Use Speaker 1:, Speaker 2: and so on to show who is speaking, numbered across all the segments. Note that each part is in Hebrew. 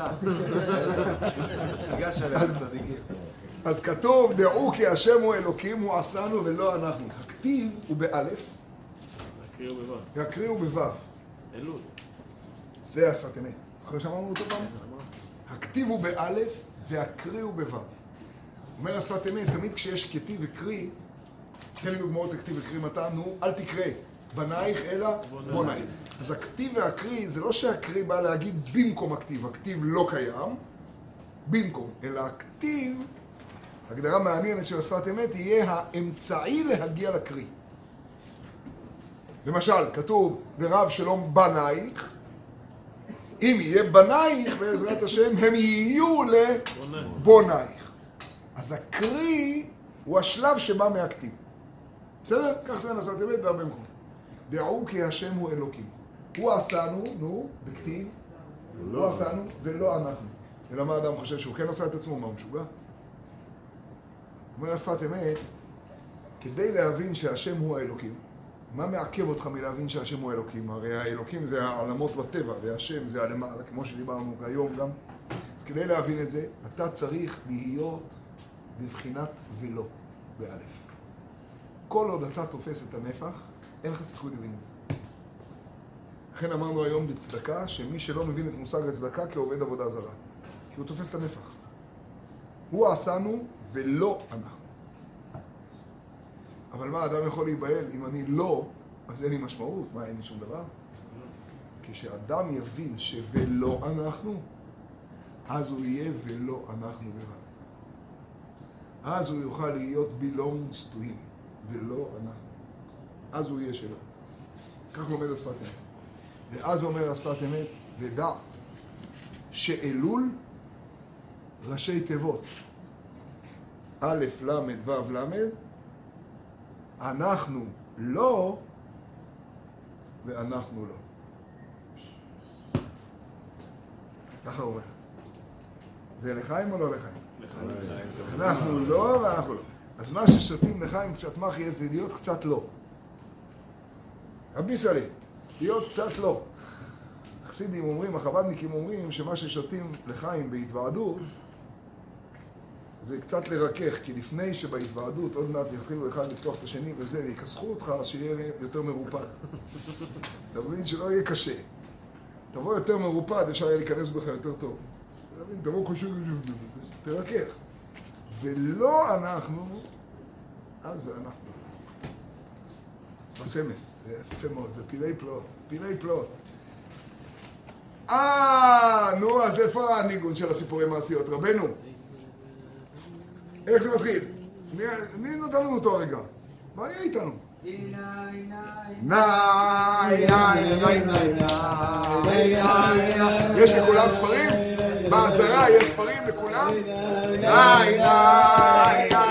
Speaker 1: אז כתוב, דעו כי השם הוא אלוקים, הוא עשנו ולא אנחנו. הכתיב הוא באלף,
Speaker 2: הקריאו בו'. אלול.
Speaker 1: זה השפת אמת. אחרי שאמרנו אותו פעם? הכתיב הוא באלף והקריא הוא בו'. אומר השפת אמת, תמיד כשיש כתיב וקריא, תן לי דוגמאות לכתיב וקריא מתי, נו, אל תקרא בנייך אלא בונייך. אז הכתיב והקריא, זה לא שהקריא בא להגיד במקום הכתיב, הכתיב לא קיים, במקום, אלא הכתיב, הגדרה מעניינת של השפת אמת, יהיה האמצעי להגיע לקריא. למשל, כתוב, ורב שלום בנייך, אם יהיה בנייך, בעזרת השם, הם יהיו לבונייך. אז הקרי הוא השלב שבא מהכתיב. בסדר? כך טוען השפת אמת בהרבה מקומות. דעו כי השם הוא אלוקים. הוא עשנו, נו, בכתיב, הוא עשנו ולא אנחנו. אלא מה אדם חושב שהוא כן עשה את עצמו, מה הוא משוגע? אומר השפת אמת, כדי להבין שהשם הוא האלוקים, מה מעכב אותך מלהבין שהשם הוא אלוקים? הרי האלוקים זה העולמות בטבע, והשם זה הלמעלה, כמו שדיברנו היום גם. אז כדי להבין את זה, אתה צריך להיות בבחינת ולא, באלף. כל עוד אתה תופס את הנפח, אין לך סיכוי להבין את זה. לכן אמרנו היום בצדקה, שמי שלא מבין את מושג הצדקה כעובד עבודה זרה. כי הוא תופס את הנפח. הוא עשנו ולא אנחנו. אבל מה, אדם יכול להיבהל? אם אני לא, אז אין לי משמעות. מה, אין לי שום דבר? כשאדם יבין ש"ולא אנחנו", אז הוא יהיה ולא אנחנו לבד. אז הוא יוכל להיות to him, ולא אנחנו. אז הוא יהיה שלו. כך לומד השפת אמת. ואז אומר השפת אמת, ודע שאלול ראשי תיבות א', ל', ו', ל', אנחנו לא ואנחנו לא. ככה הוא אומר. זה לחיים או לא לחיים? אנחנו לא ואנחנו לא. אז מה ששותים לחיים קצת מחיה זה להיות קצת לא. רבי סלי, להיות קצת לא. החסידים אומרים, החב"דניקים אומרים, שמה ששותים לחיים בהתוועדות זה קצת לרכך, כי לפני שבהתוועדות עוד מעט יתחילו אחד לפתוח את השני וזה, ויכסחו אותך, שיהיה יותר מרופד. אתה מבין? שלא יהיה קשה. תבוא יותר מרופד, אפשר יהיה להיכנס בך יותר טוב. אתה מבין? תבוא קשה, תרכך. ולא אנחנו, אז ואנחנו. בסמס, זה יפה מאוד, זה פילי פלאות, פילי פלאות. אה, נו, אז איפה הניגון של הסיפורי מעשיות? רבנו, איך זה מתחיל? מי, מי נתן לנו אותו הרגע? מה יהיה איתנו? יש לכולם ספרים? בעשרה יש ספרים לכולם? ניי, ניי, ניי,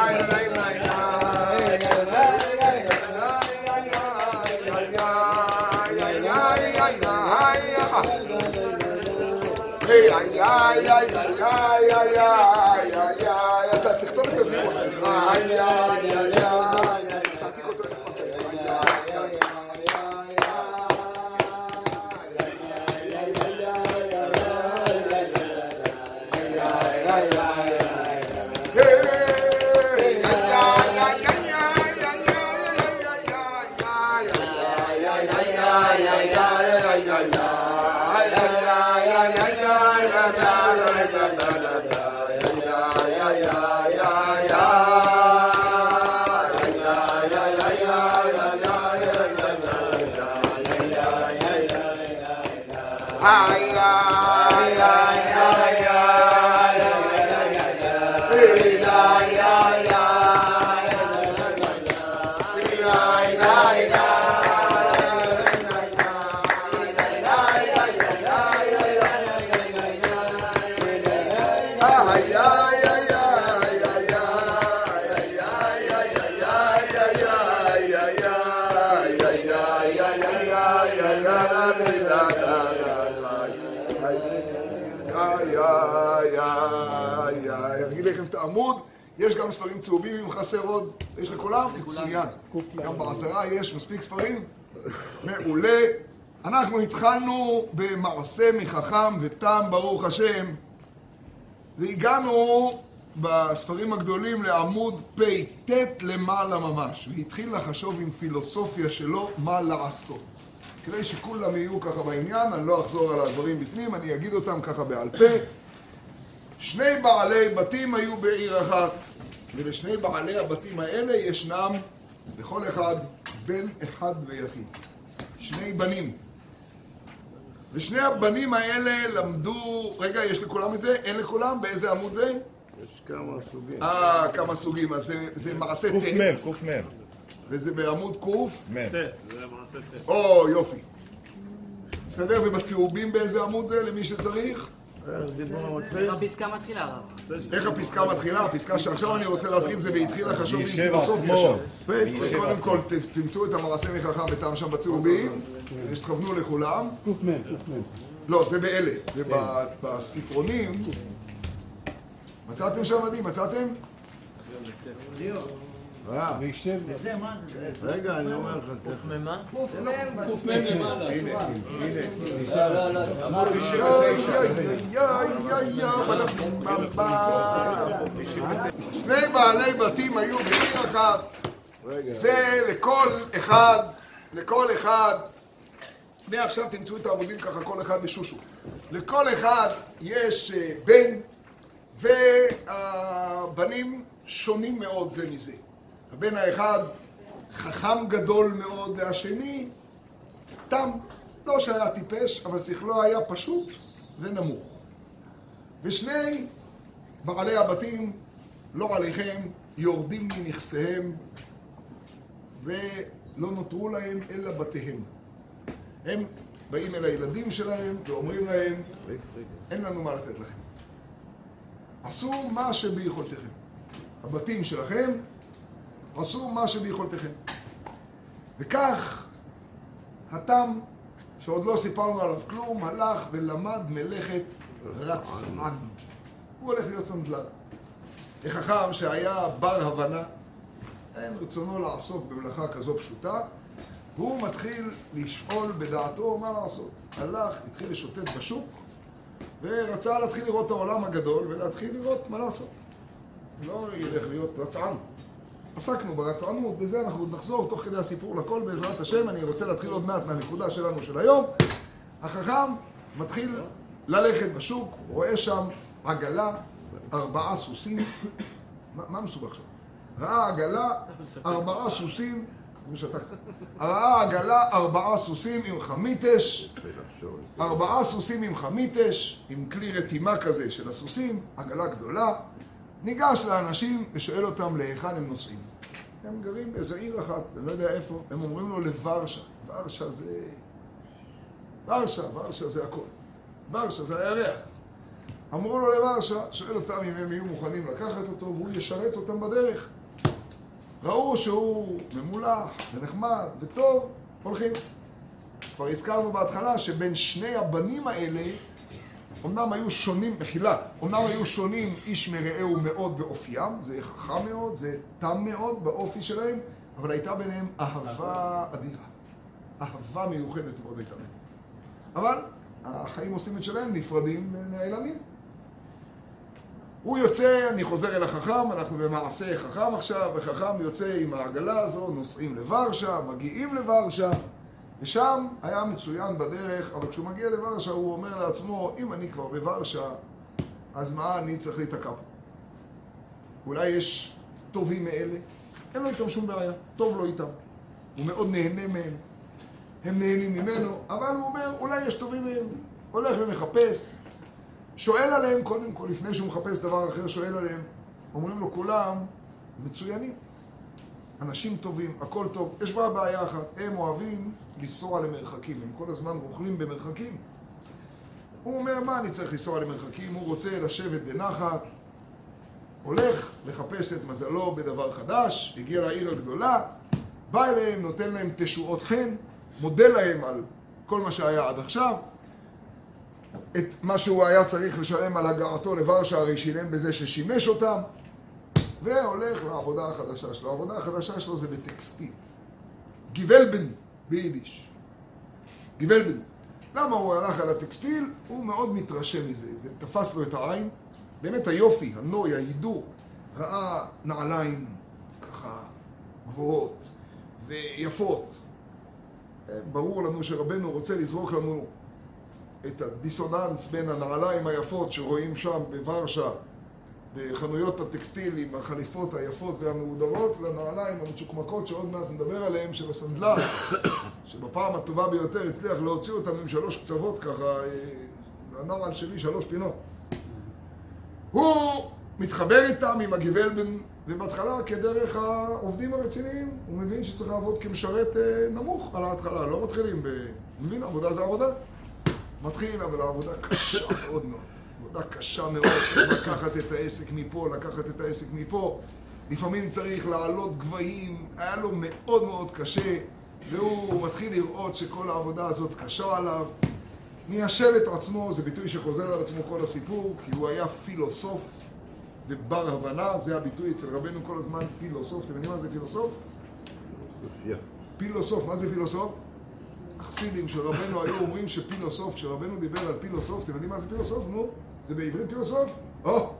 Speaker 1: אתה אגיד לכם את העמוד, יש גם ספרים צהובים אם חסר עוד, יש לכולם? מצוין. גם בעשרה יש מספיק ספרים? מעולה. אנחנו התחלנו במעשה מחכם ותם, ברוך השם, והגענו בספרים הגדולים לעמוד פט למעלה ממש, והתחיל לחשוב עם פילוסופיה שלו מה לעשות. כדי שכולם יהיו ככה בעניין, אני לא אחזור על הדברים בפנים, אני אגיד אותם ככה בעל פה. שני בעלי בתים היו בעיר אחת, ולשני בעלי הבתים האלה ישנם לכל אחד בן אחד ויחיד. שני בנים. ושני הבנים האלה למדו... רגע, יש לכולם את זה? אין לכולם? באיזה עמוד זה?
Speaker 3: יש כמה סוגים.
Speaker 1: אה, כמה סוגים. אז זה, זה מעשה
Speaker 4: קמ,
Speaker 1: ט',
Speaker 4: קמ.
Speaker 1: וזה בעמוד ק'.
Speaker 4: מ'.
Speaker 2: ט, זה המעשה ט.
Speaker 1: או, יופי. בסדר? ובצהובים באיזה עמוד זה, למי שצריך?
Speaker 3: איך דיברנו על
Speaker 5: הפסקה מתחילה הרב.
Speaker 1: איך הפסקה מתחילה? הפסקה שעכשיו אני רוצה להתחיל זה והתחיל לחשוב עם
Speaker 4: ויישב
Speaker 1: פילוסופיה
Speaker 4: עצמו.
Speaker 1: שם.
Speaker 4: ויישב
Speaker 1: קודם. כל תמצאו את המעשה מחכם ותם שם בצהובים, ושתכוונו לכולם. לא, זה באלה. ובספרונים... מצאתם שם עדי? מצאתם?
Speaker 3: אה,
Speaker 6: וישב
Speaker 3: רגע, אני אומר לך, תכף.
Speaker 5: לא, לא, לא.
Speaker 1: שני בעלי בתים היו בעיר אחת, ולכל אחד, לכל אחד, מעכשיו תמצאו את העמודים ככה, כל אחד בשושו. לכל אחד יש אה, בן, והבנים שונים מאוד זה מזה. הבן האחד חכם גדול מאוד, והשני תם. לא שהיה טיפש, אבל שכלו היה פשוט ונמוך. ושני בעלי הבתים, לא עליכם, יורדים מנכסיהם, ולא נותרו להם אלא בתיהם. הם באים אל הילדים שלהם ואומרים להם, אין לנו מה לתת לכם. עשו מה שביכולתכם. הבתים שלכם, עשו מה שביכולתכם. וכך התם, שעוד לא סיפרנו עליו כלום, הלך ולמד מלאכת רצען. הוא הולך להיות סנדלן. החכם שהיה בר הבנה, אין רצונו לעסוק במלאכה כזו פשוטה, והוא מתחיל לשאול בדעתו מה לעשות. הלך, התחיל לשוטט בשוק, ורצה להתחיל לראות את העולם הגדול ולהתחיל לראות מה לעשות. לא ילך להיות רצען. עסקנו ברצענות, בזה אנחנו עוד נחזור תוך כדי הסיפור לכל בעזרת השם. אני רוצה להתחיל עוד מעט מהנקודה שלנו של היום. החכם מתחיל ללכת בשוק, רואה שם עגלה, ארבעה סוסים. מה, מה מסובך שם? ראה עגלה, ארבעה סוסים. ראה עגלה, ארבעה סוסים עם חמיתש, ארבעה סוסים עם חמיתש, עם כלי רתימה כזה של הסוסים, עגלה גדולה. ניגש לאנשים ושואל אותם להיכן הם נוסעים. הם גרים באיזו עיר אחת, אני לא יודע איפה, הם אומרים לו לוורשה. ורשה זה... ורשה, ורשה זה הכל. ורשה זה הירח. אמרו לו לוורשה, שואל אותם אם הם יהיו מוכנים לקחת אותו והוא ישרת אותם בדרך. ראו שהוא ממולח ונחמד וטוב, הולכים. כבר הזכרנו בהתחלה שבין שני הבנים האלה אמנם היו שונים, מחילה, אמנם היו שונים איש מרעהו מאוד באופיים, זה חכם מאוד, זה תם מאוד באופי שלהם, אבל הייתה ביניהם אהבה אדירה. אהבה מיוחדת מאוד הייתה ביניהם. אבל החיים עושים את שלהם, נפרדים ונעלמים. הוא יוצא, אני חוזר אל החכם, אנחנו במעשה חכם עכשיו, וחכם יוצא עם העגלה הזו, נוסעים לוורשה, מגיעים לוורשה, ושם היה מצוין בדרך, אבל כשהוא מגיע לוורשה הוא אומר לעצמו, אם אני כבר בוורשה, אז מה אני צריך להיתקע פה? אולי יש טובים מאלה? אין לו איתם שום בעיה, טוב לו איתם. הוא מאוד נהנה מהם, הם נהנים ממנו, אבל הוא אומר, אולי יש טובים מהם. הולך ומחפש, שואל עליהם קודם כל, לפני שהוא מחפש דבר אחר, שואל עליהם. אומרים לו כולם, מצוינים. אנשים טובים, הכל טוב. יש בה בעיה אחת, הם אוהבים לנסוע למרחקים, הם כל הזמן רוכלים במרחקים. הוא אומר, מה אני צריך לנסוע למרחקים? הוא רוצה לשבת בנחת, הולך לחפש את מזלו בדבר חדש, הגיע לעיר הגדולה, בא אליהם, נותן להם תשועות חן, מודה להם על כל מה שהיה עד עכשיו, את מה שהוא היה צריך לשלם על הגעתו לוורשה, הרי שילם בזה ששימש אותם, והולך לעבודה החדשה שלו. העבודה החדשה שלו זה בטקסטיל. גיבלבן ביידיש. גבלבן. למה הוא הלך על הטקסטיל? הוא מאוד מתרשם מזה, זה תפס לו את העין. באמת היופי, הנוי, ההידור, ראה נעליים ככה גבוהות ויפות. אה, ברור לנו שרבנו רוצה לזרוק לנו את הדיסוננס בין הנעליים היפות שרואים שם בוורשה, בחנויות הטקסטיל עם החליפות היפות והמהודרות, לנעליים המצ'וקמקות שעוד מעט נדבר עליהן, של הסנדלר, שבפעם הטובה ביותר הצליח להוציא אותם עם שלוש קצוות ככה, אה, הנעל שלי שלוש פינות. הוא מתחבר איתם עם הגבלבן, ובהתחלה כדרך העובדים הרציניים, הוא מבין שצריך לעבוד כמשרת אה, נמוך על ההתחלה, לא מתחילים ב... מבין, עבודה זה עבודה. מתחיל, אבל העבודה קשה מאוד מאוד. עבודה קשה מאוד, צריך לקחת את העסק מפה, לקחת את העסק מפה. לפעמים צריך לעלות גבהים, היה לו מאוד מאוד קשה, והוא מתחיל לראות שכל העבודה הזאת קשה עליו. מיישב את עצמו, זה ביטוי שחוזר על עצמו כל הסיפור, כי הוא היה פילוסוף ובר הבנה, זה הביטוי אצל רבנו כל הזמן, פילוסוף. אתם יודעים מה זה פילוסוף? פילוסוף, מה זה פילוסוף? החסידים של רבנו היו אומרים שפילוסוף, כשרבנו דיבר על פילוסוף, אתם יודעים מה זה פילוסוף? נו, זה בעברית פילוסוף? או,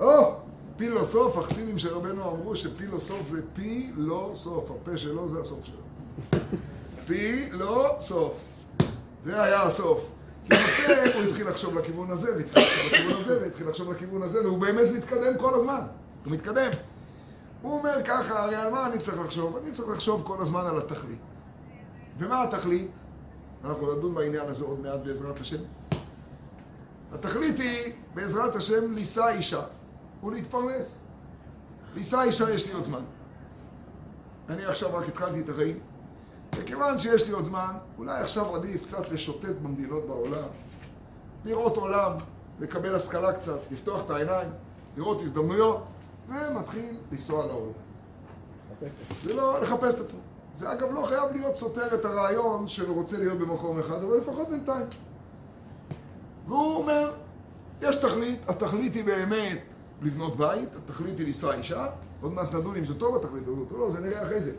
Speaker 1: או, פילוסוף, החסידים של רבנו אמרו שפילוסוף זה פי לא סוף, הפה שלו זה הסוף שלו. פי לא סוף. זה היה הסוף. כי בפה הוא התחיל לחשוב לכיוון הזה, והתחיל לחשוב לכיוון הזה, והתחיל לחשוב לכיוון הזה, והוא באמת מתקדם כל הזמן. הוא מתקדם. הוא אומר ככה, הרי על מה אני צריך לחשוב? אני צריך לחשוב כל הזמן על התכלית. ומה התכלית? אנחנו נדון בעניין הזה עוד מעט בעזרת השם. התכלית היא, בעזרת השם, לישא אישה ולהתפרנס. לישא אישה יש לי עוד זמן. אני עכשיו רק התחלתי את החיים. וכיוון שיש לי עוד זמן, אולי עכשיו עדיף קצת לשוטט במדינות בעולם, לראות עולם, לקבל השכלה קצת, לפתוח את העיניים, לראות הזדמנויות, ומתחיל לנסוע לעולם. זה לא לחפש את עצמו. זה אגב לא חייב להיות סותר את הרעיון של רוצה להיות במקום אחד, אבל לפחות בינתיים. והוא אומר, יש תכלית, התכלית היא באמת לבנות בית, התכלית היא לשא אישה, עוד מעט נדון אם זה טוב התכלית הזאת או לא, זה נראה אחרי זה.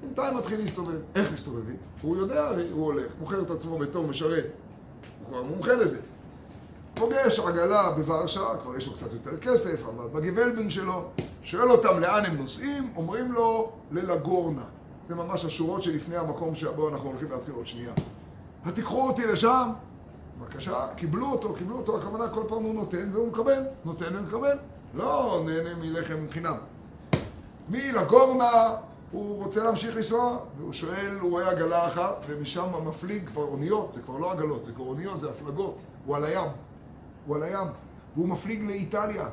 Speaker 1: בינתיים מתחיל להסתובב. איך מסתובבים? הוא יודע, הוא הולך, מוכר את עצמו בתור משרת. הוא כבר מומחה לזה. פוגש עגלה בוורשה, כבר יש לו קצת יותר כסף, אבל בגבלבן שלו, שואל אותם לאן הם נוסעים, אומרים לו ללגורנה. זה ממש השורות שלפני המקום שבו אנחנו הולכים להתחיל עוד שנייה. התיקחו אותי לשם, בבקשה, קיבלו אותו, קיבלו אותו, הכוונה כל פעם הוא נותן והוא מקבל, נותן ומקבל. לא נהנה מלחם חינם. מלגורנה הוא רוצה להמשיך לנסוע, והוא שואל, הוא רואה עגלה אחת, ומשם המפליג כבר אוניות, זה כבר לא עגלות, זה כבר אוניות, זה הפלגות, הוא על הים, הוא על הים, והוא מפליג לאיטליה.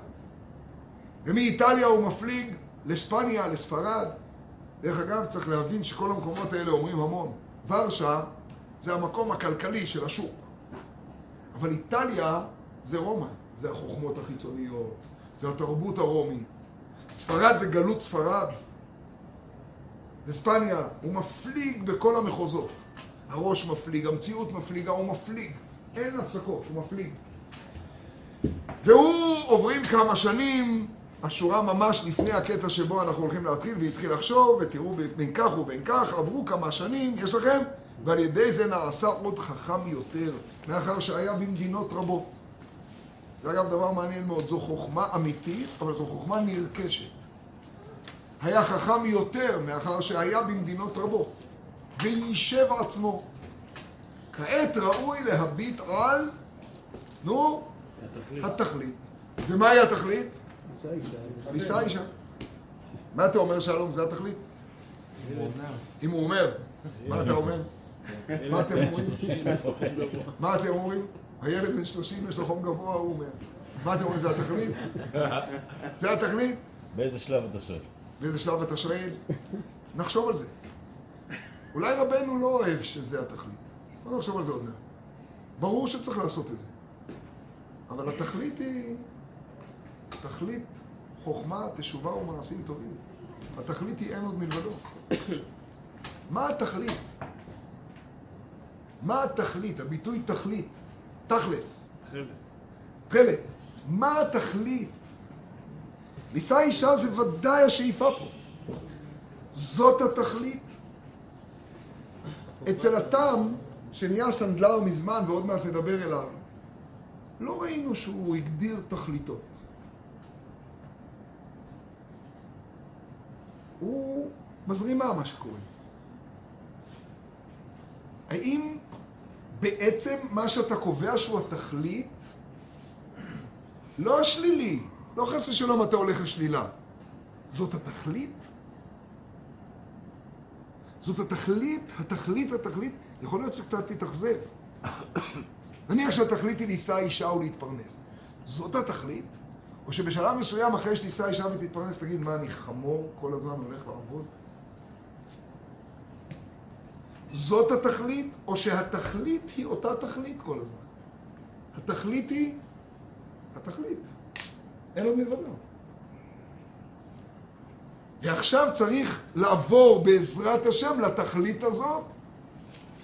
Speaker 1: ומאיטליה הוא מפליג לספניה, לספרד. דרך אגב, צריך להבין שכל המקומות האלה אומרים המון. ורשה זה המקום הכלכלי של השוק. אבל איטליה זה רומא, זה החוכמות החיצוניות, זה התרבות הרומית. ספרד זה גלות ספרד. זה ספניה, הוא מפליג בכל המחוזות. הראש מפליג, המציאות מפליגה, הוא מפליג. אין הפסקות, הוא מפליג. והוא עוברים כמה שנים, השורה ממש לפני הקטע שבו אנחנו הולכים להתחיל, והתחיל לחשוב, ותראו בין כך ובין כך, עברו כמה שנים, יש לכם? ועל ידי זה נעשה עוד חכם יותר, מאחר שהיה במדינות רבות. זה אגב דבר מעניין מאוד, זו חוכמה אמיתית, אבל זו חוכמה נרכשת. היה חכם יותר מאחר שהיה במדינות רבות, ויישב עצמו. כעת ראוי להביט על, נו, התכלית. ומהי התכלית? לישא אישה. מה אתה אומר שלום? זה התכלית? אם הוא אומר, מה אתה אומר? מה אתם אומרים? מה אתם אומרים? הילד בן 30 יש לו חום גבוה, הוא אומר. מה אתם אומרים? זה התכלית? זה התכלית?
Speaker 4: באיזה שלב אתה שואל?
Speaker 1: באיזה שלב אתה שואל? נחשוב על זה. אולי רבנו לא אוהב שזה התכלית. בוא נחשוב על זה עוד מעט. ברור שצריך לעשות את זה. אבל התכלית היא תכלית חוכמה, תשובה ומעשים טובים. התכלית היא אין עוד מלבדו. מה התכלית? מה התכלית? הביטוי תכלית, תכלס,
Speaker 2: חלק.
Speaker 1: תכלת. מה התכלית? לישא אישה זה ודאי השאיפה פה. זאת התכלית. אצל התם שנהיה סנדלר מזמן ועוד מעט נדבר אליו, לא ראינו שהוא הגדיר תכליתות. הוא מזרימה מה שקורה. האם בעצם מה שאתה קובע שהוא התכלית, לא השלילי, לא חס ושלום אתה הולך לשלילה, זאת התכלית? זאת התכלית, התכלית, התכלית, יכול להיות שקצת תתאכזב. נניח שהתכלית היא לישא אישה ולהתפרנס. זאת התכלית? או שבשלב מסוים אחרי שתישא אישה ותתפרנס תגיד מה אני חמור כל הזמן הולך לעבוד? זאת התכלית, או שהתכלית היא אותה תכלית כל הזמן. התכלית היא התכלית. אין עוד מלבדו. ועכשיו צריך לעבור בעזרת השם לתכלית הזאת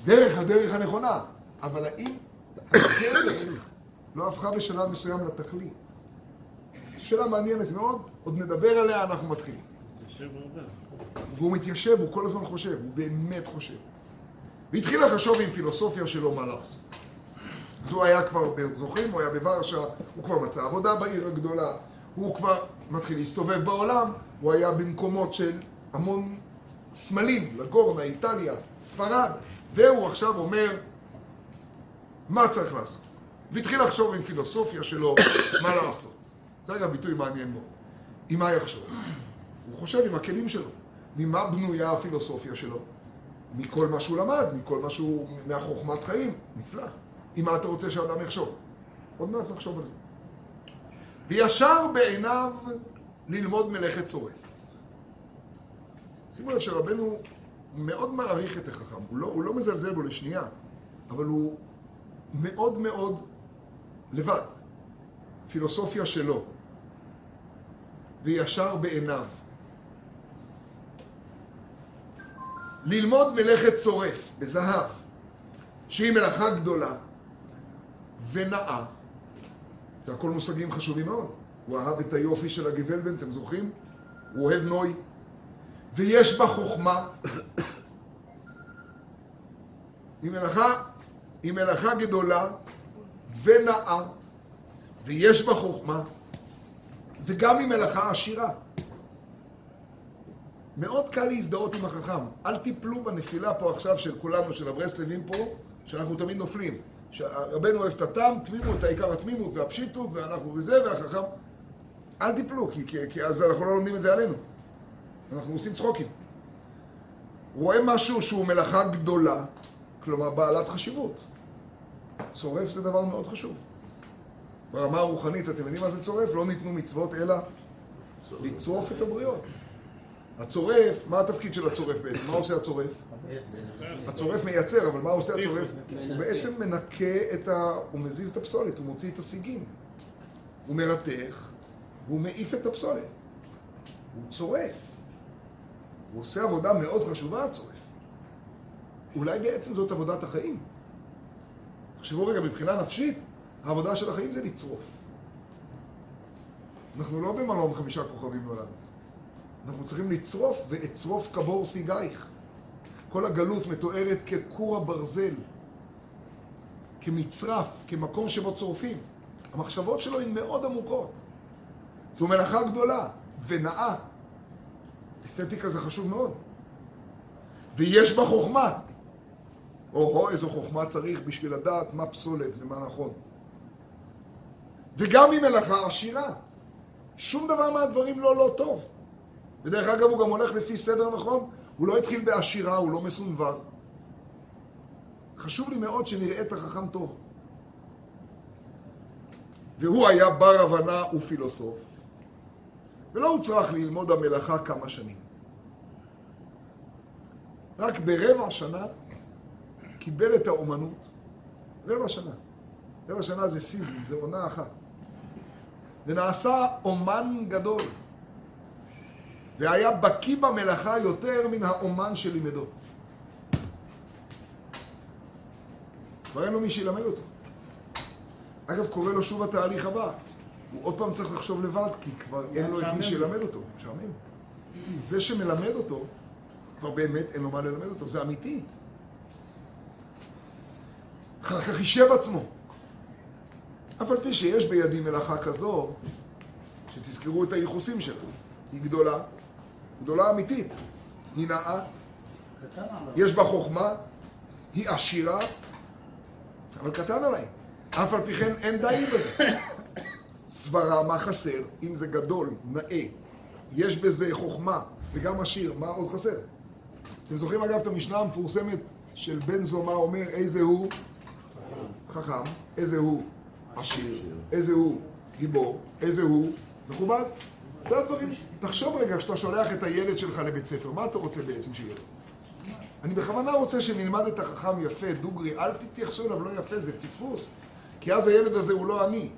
Speaker 1: דרך הדרך הנכונה. אבל האם הדרך לא הפכה בשלב מסוים לתכלית? שאלה מעניינת מאוד, עוד נדבר עליה, אנחנו מתחילים. והוא מתיישב, הוא כל הזמן חושב, הוא באמת חושב. והתחיל לחשוב עם פילוסופיה שלו מה לעשות. אז הוא היה כבר, זוכרים? הוא היה בוורשה, הוא כבר מצא עבודה בעיר הגדולה, הוא כבר מתחיל להסתובב בעולם, הוא היה במקומות של המון סמלים, לגורנה, איטליה, ספרד, והוא עכשיו אומר, מה צריך לעשות? והתחיל לחשוב עם פילוסופיה שלו מה לעשות. זה אגב ביטוי מעניין מאוד. עם מה יחשוב? הוא חושב עם הכלים שלו. ממה בנויה הפילוסופיה שלו? מכל מה שהוא למד, מכל מה שהוא, מהחוכמת חיים. נפלא. עם מה אתה רוצה שאדם יחשוב? עוד מעט נחשוב על זה. וישר בעיניו ללמוד מלאכת צורף. שימו לב שרבנו מאוד מעריך את החכם, הוא לא, הוא לא מזלזל בו לשנייה, אבל הוא מאוד מאוד לבד. פילוסופיה שלו. וישר בעיניו. ללמוד מלאכת צורף בזהב, שהיא מלאכה גדולה ונאה. זה הכל מושגים חשובים מאוד. הוא אהב את היופי של הגבלבן, אתם זוכרים? הוא אוהב נוי. ויש בה חוכמה. היא מלאכה, היא מלאכה גדולה ונאה, ויש בה חוכמה, וגם היא מלאכה עשירה. מאוד קל להזדהות עם החכם. אל תיפלו בנפילה פה עכשיו של כולנו, של הברסלבים פה, שאנחנו תמיד נופלים. שרבנו אוהב את הטעם, תמימות, העיקר התמימות והפשיטות, ואנחנו וזה, והחכם... אל תיפלו, כי, כי, כי אז אנחנו לא לומדים את זה עלינו. אנחנו עושים צחוקים. רואה משהו שהוא מלאכה גדולה, כלומר בעלת חשיבות. צורף זה דבר מאוד חשוב. ברמה הרוחנית, אתם יודעים מה זה צורף? לא ניתנו מצוות אלא לצרוף את הבריות. הצורף, מה התפקיד של הצורף בעצם? מה עושה הצורף? הצורף מייצר, אבל מה עושה הצורף? הוא בעצם מנקה את ה... הוא מזיז את הפסולת, הוא מוציא את הסיגים. הוא מרתך, והוא מעיף את הפסולת. הוא צורף. הוא עושה עבודה מאוד חשובה, הצורף. אולי בעצם זאת עבודת החיים. תחשבו רגע, מבחינה נפשית, העבודה של החיים זה לצרוף. אנחנו לא במלון חמישה כוכבים נולדנו. אנחנו צריכים לצרוף, ואצרוף כבור סיגייך. כל הגלות מתוארת ככור הברזל, כמצרף, כמקום שבו צורפים. המחשבות שלו הן מאוד עמוקות. זו מלאכה גדולה ונאה. אסתטיקה זה חשוב מאוד. ויש בה חוכמה. או-הו, איזו חוכמה צריך בשביל לדעת מה פסולת ומה נכון. וגם היא מלאכה עשירה. שום דבר מהדברים לא לא טוב. ודרך אגב, הוא גם הולך לפי סדר נכון, הוא לא התחיל בעשירה, הוא לא מסונבר. חשוב לי מאוד שנראה את החכם טוב. והוא היה בר הבנה ופילוסוף, ולא הוצרך ללמוד המלאכה כמה שנים. רק ברבע שנה קיבל את האומנות, רבע שנה. רבע שנה זה season, זה עונה אחת. ונעשה אומן גדול. והיה בקיא במלאכה יותר מן האומן שלימדו. כבר אין לו מי שילמד אותו. אגב, קורה לו שוב התהליך הבא. הוא עוד פעם צריך לחשוב לבד, כי כבר אין לו את מי שילמד אותו. משעמם. זה שמלמד אותו, כבר באמת אין לו מה ללמד אותו. זה אמיתי. אחר כך יישב עצמו. אף על פי שיש בידי מלאכה כזו, שתזכרו את הייחוסים שלה. היא גדולה, גדולה אמיתית. היא נאה, יש בה חוכמה, היא עשירה, אבל קטן עליי. אף על פי כן אין די בזה. סברה, מה חסר? אם זה גדול, נאה, יש בזה חוכמה וגם עשיר, מה עוד חסר? אתם זוכרים אגב את המשנה המפורסמת של בן זומא אומר איזה הוא חכם, איזה הוא עשיר, איזה הוא גיבור, איזה הוא מכובד? זה הדברים. תחשוב רגע, כשאתה שולח את הילד שלך לבית ספר, מה אתה רוצה בעצם שיהיה לו? אני בכוונה רוצה שנלמד את החכם יפה, דוגרי, אל תתייחסו אליו לא יפה, זה פספוס. כי אז הילד הזה הוא לא אני.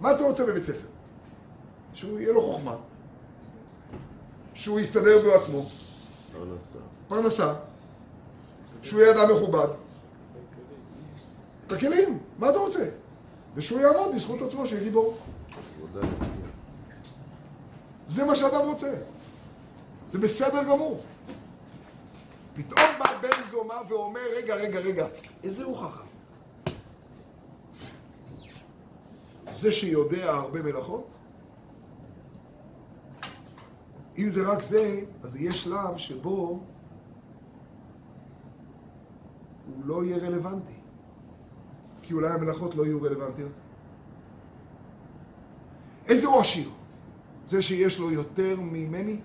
Speaker 1: מה אתה רוצה בבית ספר? שהוא יהיה לו חוכמה, שהוא יסתדר בעצמו,
Speaker 3: פרנסה.
Speaker 1: שהוא יהיה אדם מכובד. את הכלים, מה אתה רוצה? ושהוא יעמוד בזכות עצמו, שיהיה גיבור. זה מה שאדם רוצה. זה בסדר גמור. פתאום בא בן זומא ואומר, רגע, רגע, רגע, איזה הוא חכם? זה שיודע הרבה מלאכות? אם זה רק זה, אז יש שלב שבו הוא לא יהיה רלוונטי. כי אולי המלאכות לא יהיו רלוונטיות. איזה הוא עשיר? זה שיש לו יותר ממני?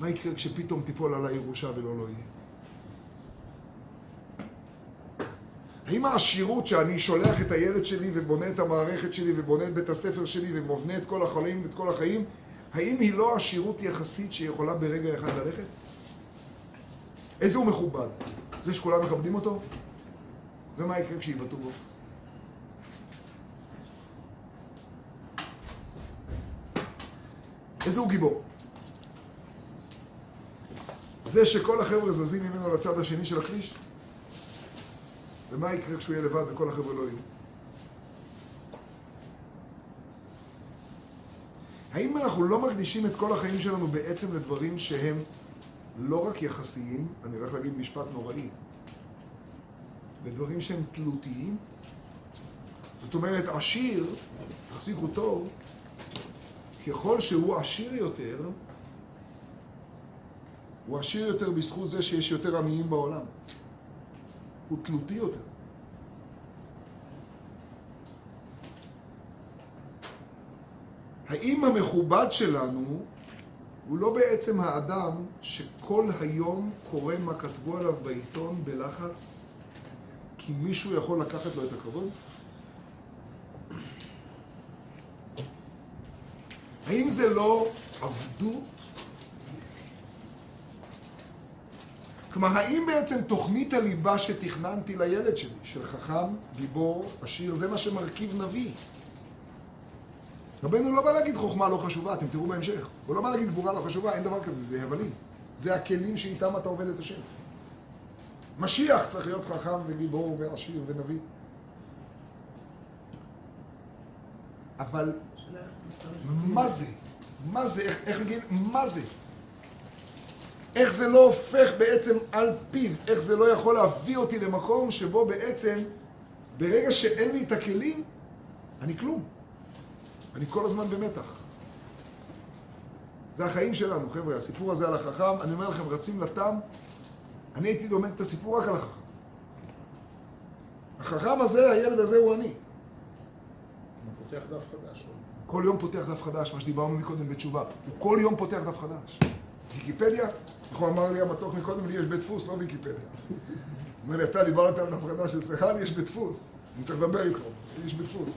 Speaker 1: מה יקרה כשפתאום תיפול עליי ירושה ולא לא יהיה? האם העשירות שאני שולח את הילד שלי ובונה את המערכת שלי ובונה את בית הספר שלי ומבנה את כל החיים ואת כל החיים, האם היא לא עשירות יחסית שיכולה ברגע אחד ללכת? איזה הוא מכובד? זה שכולם מכבדים אותו? ומה יקרה כשיבעטו בו? איזה הוא גיבור? זה שכל החבר'ה זזים ממנו לצד השני של הכביש? ומה יקרה כשהוא יהיה לבד וכל החבר'ה לא יהיו? האם אנחנו לא מקדישים את כל החיים שלנו בעצם לדברים שהם לא רק יחסיים, אני הולך להגיד משפט נוראי, לדברים שהם תלותיים? זאת אומרת, עשיר, תחזיקו טוב, ככל שהוא עשיר יותר, הוא עשיר יותר בזכות זה שיש יותר עניים בעולם. הוא תלותי יותר. האם המכובד שלנו הוא לא בעצם האדם שכל היום קורא מה כתבו עליו בעיתון בלחץ כי מישהו יכול לקחת לו את הכבוד? האם זה לא עבדות? כלומר, האם בעצם תוכנית הליבה שתכננתי לילד שלי, של חכם, גיבור, עשיר, זה מה שמרכיב נביא? רבנו לא בא להגיד חוכמה לא חשובה, אתם תראו בהמשך. הוא לא בא להגיד גבורה לא חשובה, אין דבר כזה, זה הבלים. זה הכלים שאיתם אתה עובד את השם. משיח צריך להיות חכם וגיבור ועשיר ונביא. אבל מה זה? מה זה? איך, איך נגיד? מה זה? איך זה לא הופך בעצם על פיו? איך זה לא יכול להביא אותי למקום שבו בעצם ברגע שאין לי את הכלים, אני כלום. אני כל הזמן במתח. זה החיים שלנו, חבר'ה. הסיפור הזה על החכם, אני אומר לכם, רצים לתם, אני הייתי לומד את הסיפור רק על החכם. החכם הזה, הילד הזה הוא אני.
Speaker 4: פותח דף חדש.
Speaker 1: כל יום פותח דף חדש, מה שדיברנו מקודם בתשובה. הוא כל יום פותח דף חדש. ויקיפדיה, איך הוא אמר לי המתוק מקודם, לי יש בית דפוס, לא ויקיפדיה. הוא אומר לי, אתה דיברת על דף חדש אצלך, לי יש בית דפוס. אני צריך לדבר איתך, לי יש בית דפוס.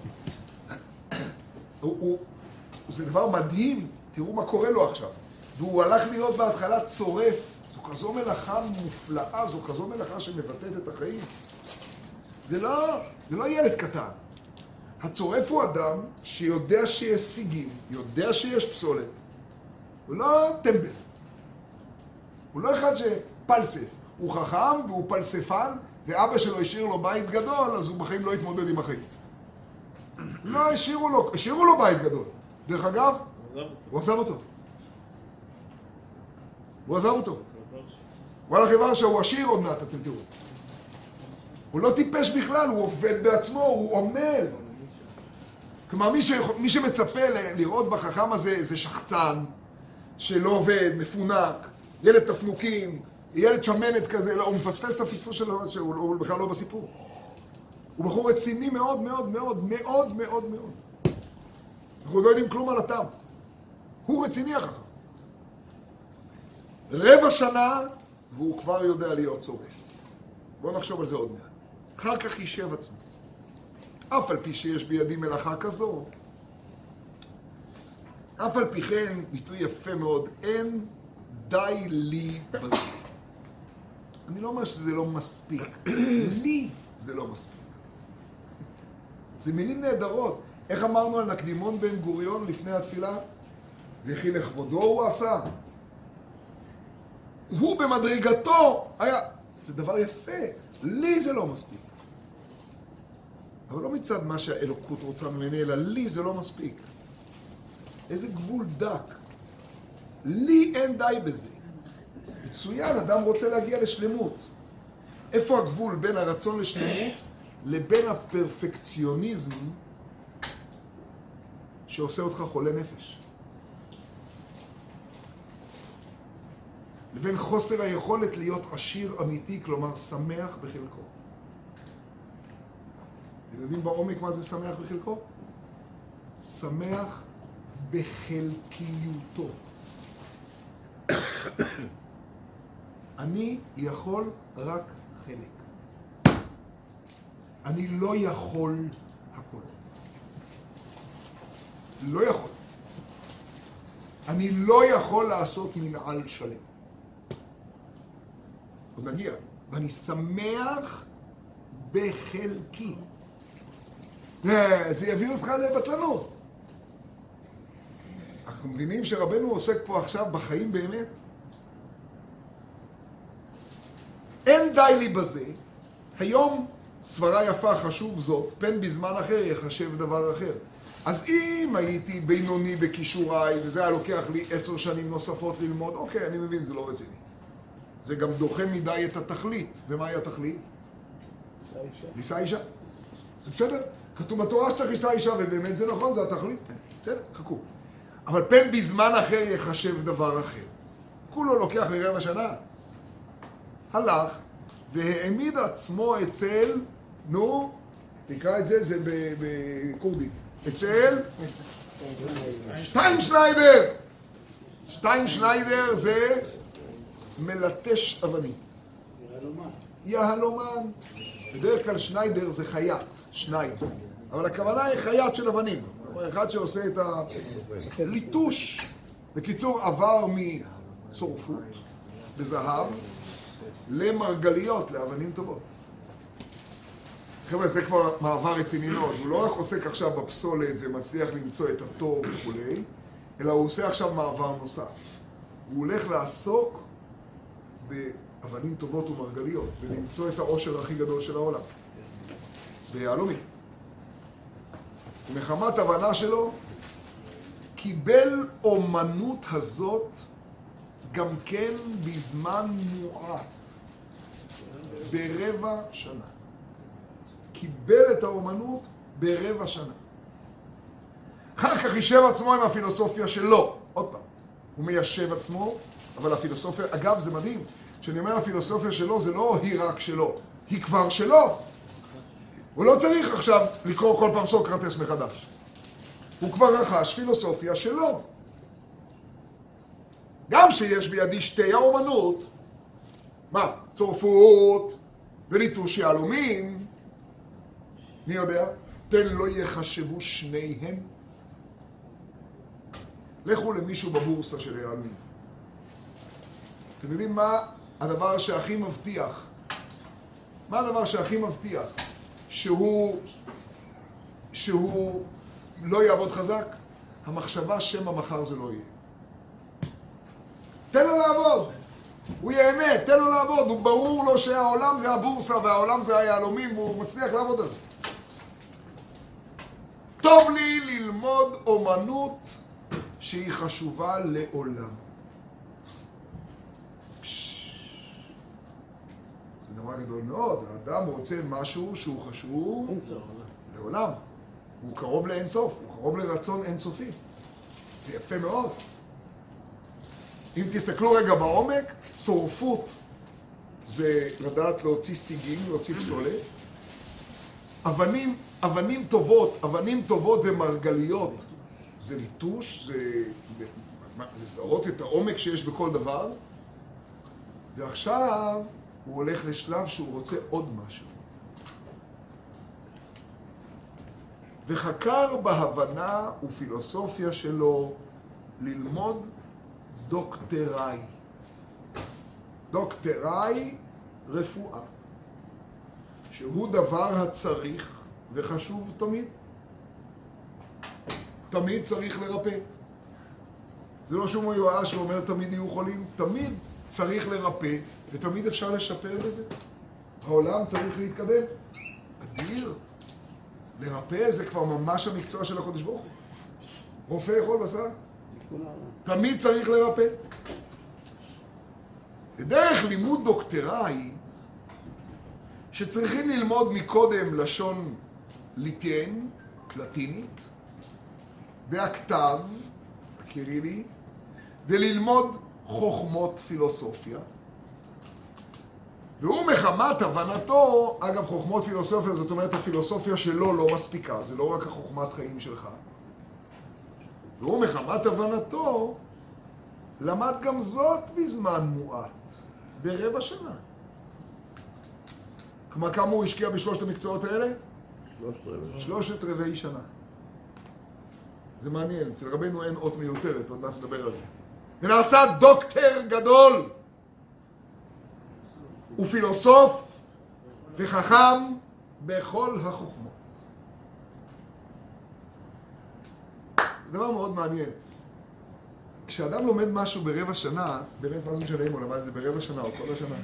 Speaker 1: זה דבר מדהים, תראו מה קורה לו עכשיו. והוא הלך להיות בהתחלה צורף. זו כזו מלאכה מופלאה, זו כזו מלאכה שמבטאת את החיים. זה לא, זה לא ילד קטן. הצורף הוא אדם שיודע שיש סיגים, יודע שיש פסולת. הוא לא טמבל. הוא לא אחד שפלסף. הוא חכם והוא פלספן, ואבא שלו השאיר לו בית גדול, אז הוא בחיים לא יתמודד עם החיים. לא השאירו לו, השאירו לו בית גדול. דרך אגב. הוא עזב אותו. הוא עזב אותו. וואלה חברה שהוא עשיר עוד מעט, אתם תראו. הוא לא טיפש בכלל, הוא עובד בעצמו, הוא עמל. כלומר, מי, ש... מי שמצפה ל- לראות בחכם הזה איזה שחצן, שלא עובד, מפונק, ילד תפנוקים, ילד שמנת כזה, לא, הוא מפספס את הפספוס שלו, שהוא הוא בכלל לא בסיפור. הוא בחור רציני מאוד מאוד מאוד מאוד מאוד מאוד. אנחנו לא יודעים כלום על הטעם. הוא רציני החכם. רבע שנה, והוא כבר יודע להיות צורף. בואו נחשוב על זה עוד מעט. אחר כך יישב עצמו. אף על פי שיש בידי מלאכה כזו, אף על פי כן, ביטוי יפה מאוד, אין די לי בזה. אני לא אומר שזה לא מספיק, לי זה לא מספיק. זה מילים נהדרות. איך אמרנו על נקדימון בן גוריון לפני התפילה? וכי לכבודו הוא עשה. הוא במדרגתו היה... זה דבר יפה, לי זה לא מספיק. אבל לא מצד מה שהאלוקות רוצה ממני, אלא לי זה לא מספיק. איזה גבול דק. לי אין די בזה. מצוין, אדם רוצה להגיע לשלמות. איפה הגבול בין הרצון לשלמות לבין הפרפקציוניזם שעושה אותך חולה נפש? לבין חוסר היכולת להיות עשיר אמיתי, כלומר שמח בחלקו. אתם יודעים בעומק מה זה שמח בחלקו? שמח בחלקיותו. אני יכול רק חלק. אני לא יכול הכל. לא יכול. אני לא יכול לעשות מנהל שלם. עוד נגיע. ואני שמח בחלקי. זה יביא אותך לבטלנות. אנחנו מבינים שרבנו עוסק פה עכשיו בחיים באמת? אין די לי בזה. היום סברה יפה חשוב זאת, פן בזמן אחר יחשב דבר אחר. אז אם הייתי בינוני בכישוריי, וזה היה לוקח לי עשר שנים נוספות ללמוד, אוקיי, אני מבין, זה לא רציני. זה גם דוחה מדי את התכלית. ומהי התכלית? לישא אישה. זה בסדר? כתוב בתורה שצריך לישא אישה, ובאמת זה נכון, זה התכלית. בסדר, חכו. אבל פן בזמן אחר יחשב דבר אחר. כולו לוקח לי רבע שנה. הלך והעמיד עצמו אצל, נו, תקרא את זה, זה בכורדית. אצל שטיינשניידר. שטיינשניידר זה מלטש אבנים. יהלומן. בדרך כלל שניידר זה חייט, שניידר. אבל הכוונה היא חייט של אבנים. כלומר, אחד שעושה את הליטוש. בקיצור, עבר מצורפות בזהב למרגליות, לאבנים טובות. חבר'ה, זה כבר מעבר רציני מאוד. הוא לא רק עוסק עכשיו בפסולת ומצליח למצוא את הטוב וכולי, אלא הוא עושה עכשיו מעבר נוסף. הוא הולך לעסוק באבנים טובות ומרגליות, ולמצוא את העושר הכי גדול של העולם. ביהלומים. ומחמת הבנה שלו, קיבל אומנות הזאת גם כן בזמן מועט, ברבע שנה. קיבל את האומנות ברבע שנה. אחר כך יישב עצמו עם הפילוסופיה שלו. עוד פעם, הוא מיישב עצמו, אבל הפילוסופיה, אגב, זה מדהים, כשאני אומר הפילוסופיה שלו, זה לא היא רק שלו, היא כבר שלו. הוא לא צריך עכשיו לקרוא כל פעם סוקרטס מחדש. הוא כבר רכש פילוסופיה שלו. גם שיש בידי שתי האומנות, מה? צורפות וליטוש יהלומים, מי יודע? פן לא יחשבו שניהם. לכו למישהו בבורסה של היהלומים. אתם יודעים מה הדבר שהכי מבטיח? מה הדבר שהכי מבטיח? שהוא, שהוא לא יעבוד חזק? המחשבה שמא מחר זה לא יהיה. תן לו לעבוד, הוא ייהנה, תן לו לעבוד, הוא ברור לו שהעולם זה הבורסה והעולם זה היהלומים והוא מצליח לעבוד על זה. טוב לי ללמוד אומנות שהיא חשובה לעולם. פשש. זה דבר גדול מאוד. האדם רוצה משהו שהוא חשוב. לעולם. הוא קרוב לאין סוף, הוא קרוב לרצון אינסופי. זה יפה מאוד. אם תסתכלו רגע בעומק, צורפות זה לדעת להוציא סיגים, להוציא פסולת. אבנים, אבנים טובות, אבנים טובות ומרגליות זה ליטוש, זה לזהות את העומק שיש בכל דבר. ועכשיו הוא הולך לשלב שהוא רוצה עוד משהו. וחקר בהבנה ופילוסופיה שלו ללמוד דוקטראי. דוקטראי רפואה, שהוא דבר הצריך וחשוב תמיד. תמיד צריך לרפא. זה לא שום מיואש שאומר תמיד יהיו חולים, תמיד צריך לרפא, ותמיד אפשר לשפר בזה. העולם צריך להתקדם. אדיר. לרפא זה כבר ממש המקצוע של הקודש ברוך הוא. רופא יכול בשר. תמיד צריך לרפא. ודרך לימוד דוקטראי, שצריכים ללמוד מקודם לשון ליטיין, לטינית, והכתב, הקירילי, וללמוד חוכמות פילוסופיה. והוא מחמת הבנתו, אגב חוכמות פילוסופיה, זאת אומרת הפילוסופיה שלו לא מספיקה, זה לא רק החוכמת חיים שלך. והוא מחמת הבנתו, למד גם זאת בזמן מועט, ברבע שנה. כלומר, כמה הוא השקיע בשלושת המקצועות האלה?
Speaker 3: שלושת רבעי.
Speaker 1: שנה. זה מעניין, אצל רבנו אין אות מיותרת, עוד מעט נדבר על זה. ונעשה דוקטר גדול, ופילוסוף וחכם בכל החוכמות. זה דבר מאוד מעניין. כשאדם לומד משהו ברבע שנה, באמת מה זה משנה אם הוא למד את זה ברבע שנה או כל השנה.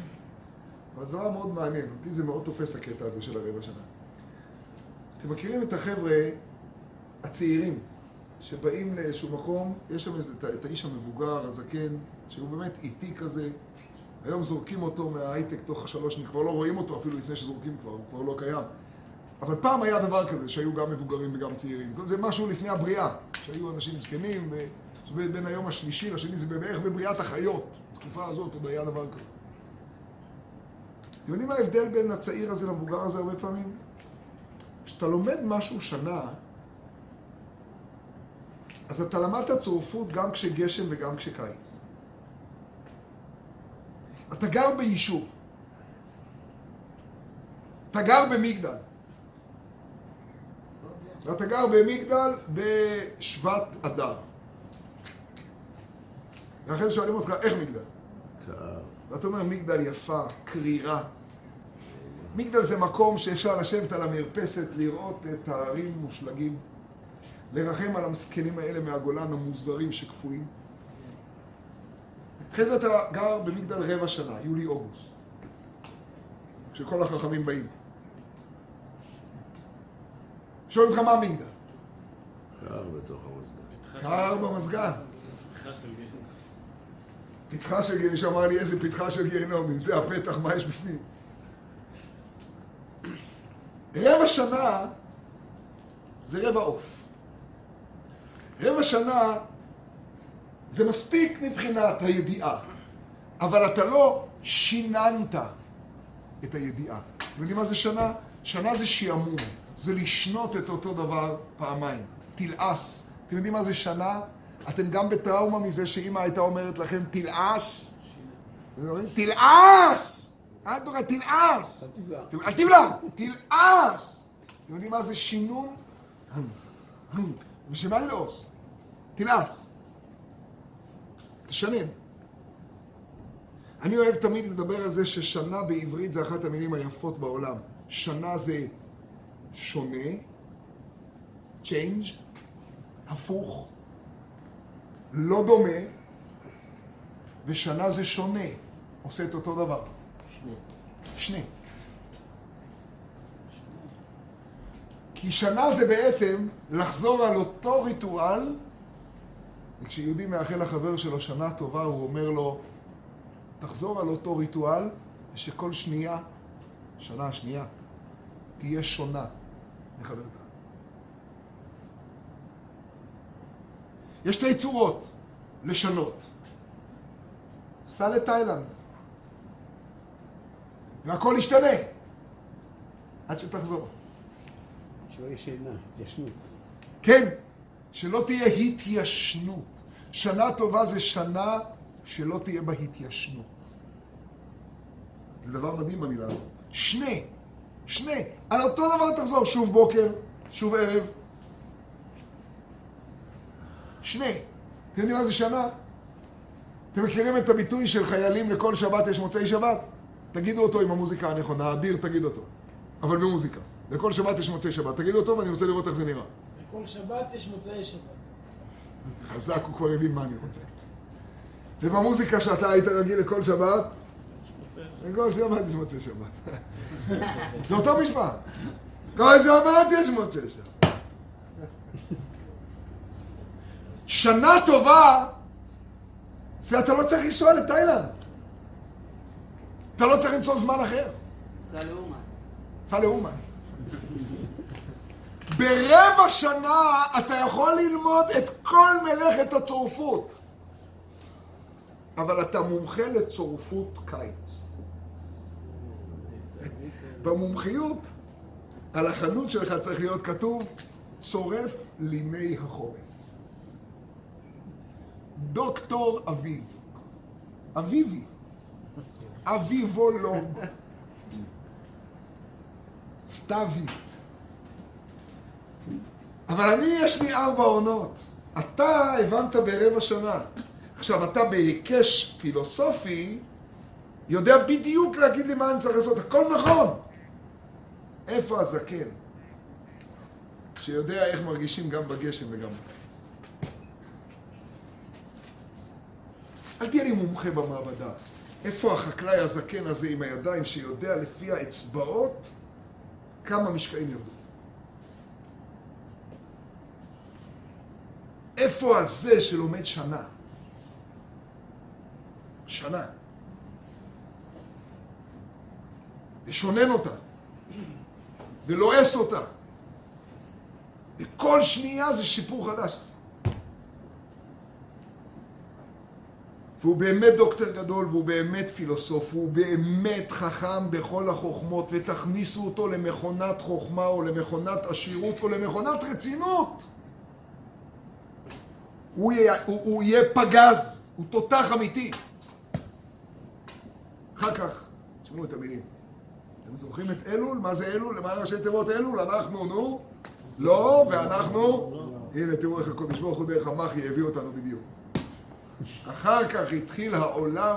Speaker 1: אבל זה דבר מאוד מעניין, אותי זה מאוד תופס הקטע הזה של הרבע שנה. אתם מכירים את החבר'ה הצעירים שבאים לאיזשהו מקום, יש שם איזה, את האיש המבוגר, הזקן, שהוא באמת איטי כזה, היום זורקים אותו מההייטק תוך שלוש שנים, כבר לא רואים אותו אפילו לפני שזורקים כבר, הוא כבר לא קיים. אבל פעם היה דבר כזה, שהיו גם מבוגרים וגם צעירים. זה משהו לפני הבריאה, שהיו אנשים זקנים, ובין היום השלישי לשני, זה בערך בבריאת החיות. בתקופה הזאת עוד היה דבר כזה. אתם יודעים מה ההבדל בין הצעיר הזה למבוגר הזה הרבה פעמים? כשאתה לומד משהו שנה, אז אתה למדת צורפות גם כשגשם וגם כשקיץ. אתה גר ביישוב. אתה גר במגדל. ואתה גר במגדל בשבט אדר. ואחרי זה שואלים אותך, איך מגדל? ואתה אומר, מגדל יפה, קרירה. מגדל זה מקום שאפשר לשבת על המרפסת, לראות את ההרים מושלגים, לרחם על המסכנים האלה מהגולן המוזרים שקפואים. אחרי זה אתה גר במגדל רבע שנה, יולי-אוגוסט, כשכל החכמים באים. שואלים אותך מה מגדל?
Speaker 3: קר בתוך המזגן.
Speaker 1: קר במזגן.
Speaker 2: פתחה של גיהנום,
Speaker 1: מישהו אמר לי איזה פתחה של גיהנום, אם זה הפתח, מה יש בפנים? רבע שנה זה רבע עוף. רבע שנה זה מספיק מבחינת הידיעה, אבל אתה לא שיננת את הידיעה. אתם יודעים מה זה שנה? שנה זה שעמום, זה לשנות את אותו דבר פעמיים. תלעס. אתם יודעים מה זה שנה? אתם גם בטראומה מזה שאימא הייתה אומרת לכם תלעס? תלעס! אל תאכל, תלעס! אל תבלע! תלעס! אתם יודעים מה זה שינון? בשביל מה ללעוס? תלעס. תשנן. אני אוהב תמיד לדבר על זה ששנה בעברית זה אחת המילים היפות בעולם. שנה זה שונה, change, הפוך, לא דומה, ושנה זה שונה, עושה את אותו דבר. שני. כי שנה זה בעצם לחזור על אותו ריטואל, וכשיהודי מאחל לחבר שלו שנה טובה, הוא אומר לו, תחזור על אותו ריטואל, ושכל שנייה השנה השנייה, תהיה שונה מחברתה. יש שתי צורות לשנות. סע לתאילנד, והכל ישתנה עד שתחזור.
Speaker 5: שלא יהיה שינה, התיישנות.
Speaker 1: כן, שלא תהיה התיישנות. שנה טובה זה שנה שלא תהיה בה התיישנות. זה דבר מדהים במילה הזאת. שני, שני, על אותו דבר תחזור, שוב בוקר, שוב ערב. שני. אתם יודעים מה זה שנה? אתם מכירים את הביטוי של חיילים לכל שבת יש מוצאי שבת? תגידו אותו עם המוזיקה הנכונה, אדיר תגיד אותו. אבל במוזיקה. לכל שבת יש מוצאי שבת. תגידו אותו ואני רוצה לראות איך זה נראה.
Speaker 6: כל שבת יש מוצאי שבת.
Speaker 1: חזק, הוא כבר הבין מה אני רוצה. ובמוזיקה שאתה היית רגיל לכל שבת, לכל שבת יש מוצאי שבת. זה אותו משפט. כל שבת יש מוצאי שבת. שנה טובה, זה אתה לא צריך לנסוע לתאילנד. אתה לא צריך למצוא זמן אחר.
Speaker 5: סע לאומן.
Speaker 1: סע לאומן. ברבע שנה אתה יכול ללמוד את כל מלאכת הצורפות. אבל אתה מומחה לצורפות קיץ. במומחיות, על החנות שלך צריך להיות כתוב צורף לימי החורף. דוקטור אביב. אביבי. אביבולוג. סתיוי. אבל אני, יש לי ארבע עונות. אתה הבנת ברבע שנה. עכשיו, אתה בהיקש פילוסופי, יודע בדיוק להגיד לי מה אני צריך לעשות. הכל נכון. איפה הזקן? שיודע איך מרגישים גם בגשם וגם בקיץ. אל תהיה לי מומחה במעבדה. איפה החקלאי הזקן הזה עם הידיים שיודע לפי האצבעות כמה משקעים ירדו? איפה הזה שלומד שנה? שנה. ושונן אותה, ולועס אותה. וכל שנייה זה שיפור חדש. והוא באמת דוקטור גדול, והוא באמת פילוסוף, והוא באמת חכם בכל החוכמות, ותכניסו אותו למכונת חוכמה, או למכונת עשירות, או למכונת רצינות. הוא יהיה, הוא, הוא יהיה פגז, הוא תותח אמיתי. אחר כך, תשמעו את המילים. אתם זוכרים את אלול? מה זה אלול? למה ראשי תיבות אלול? אנחנו, נו? לא, ואנחנו? הנה, תראו איך הקודש ברוך הוא דרך המחי הביא אותנו בדיוק. אחר כך התחיל העולם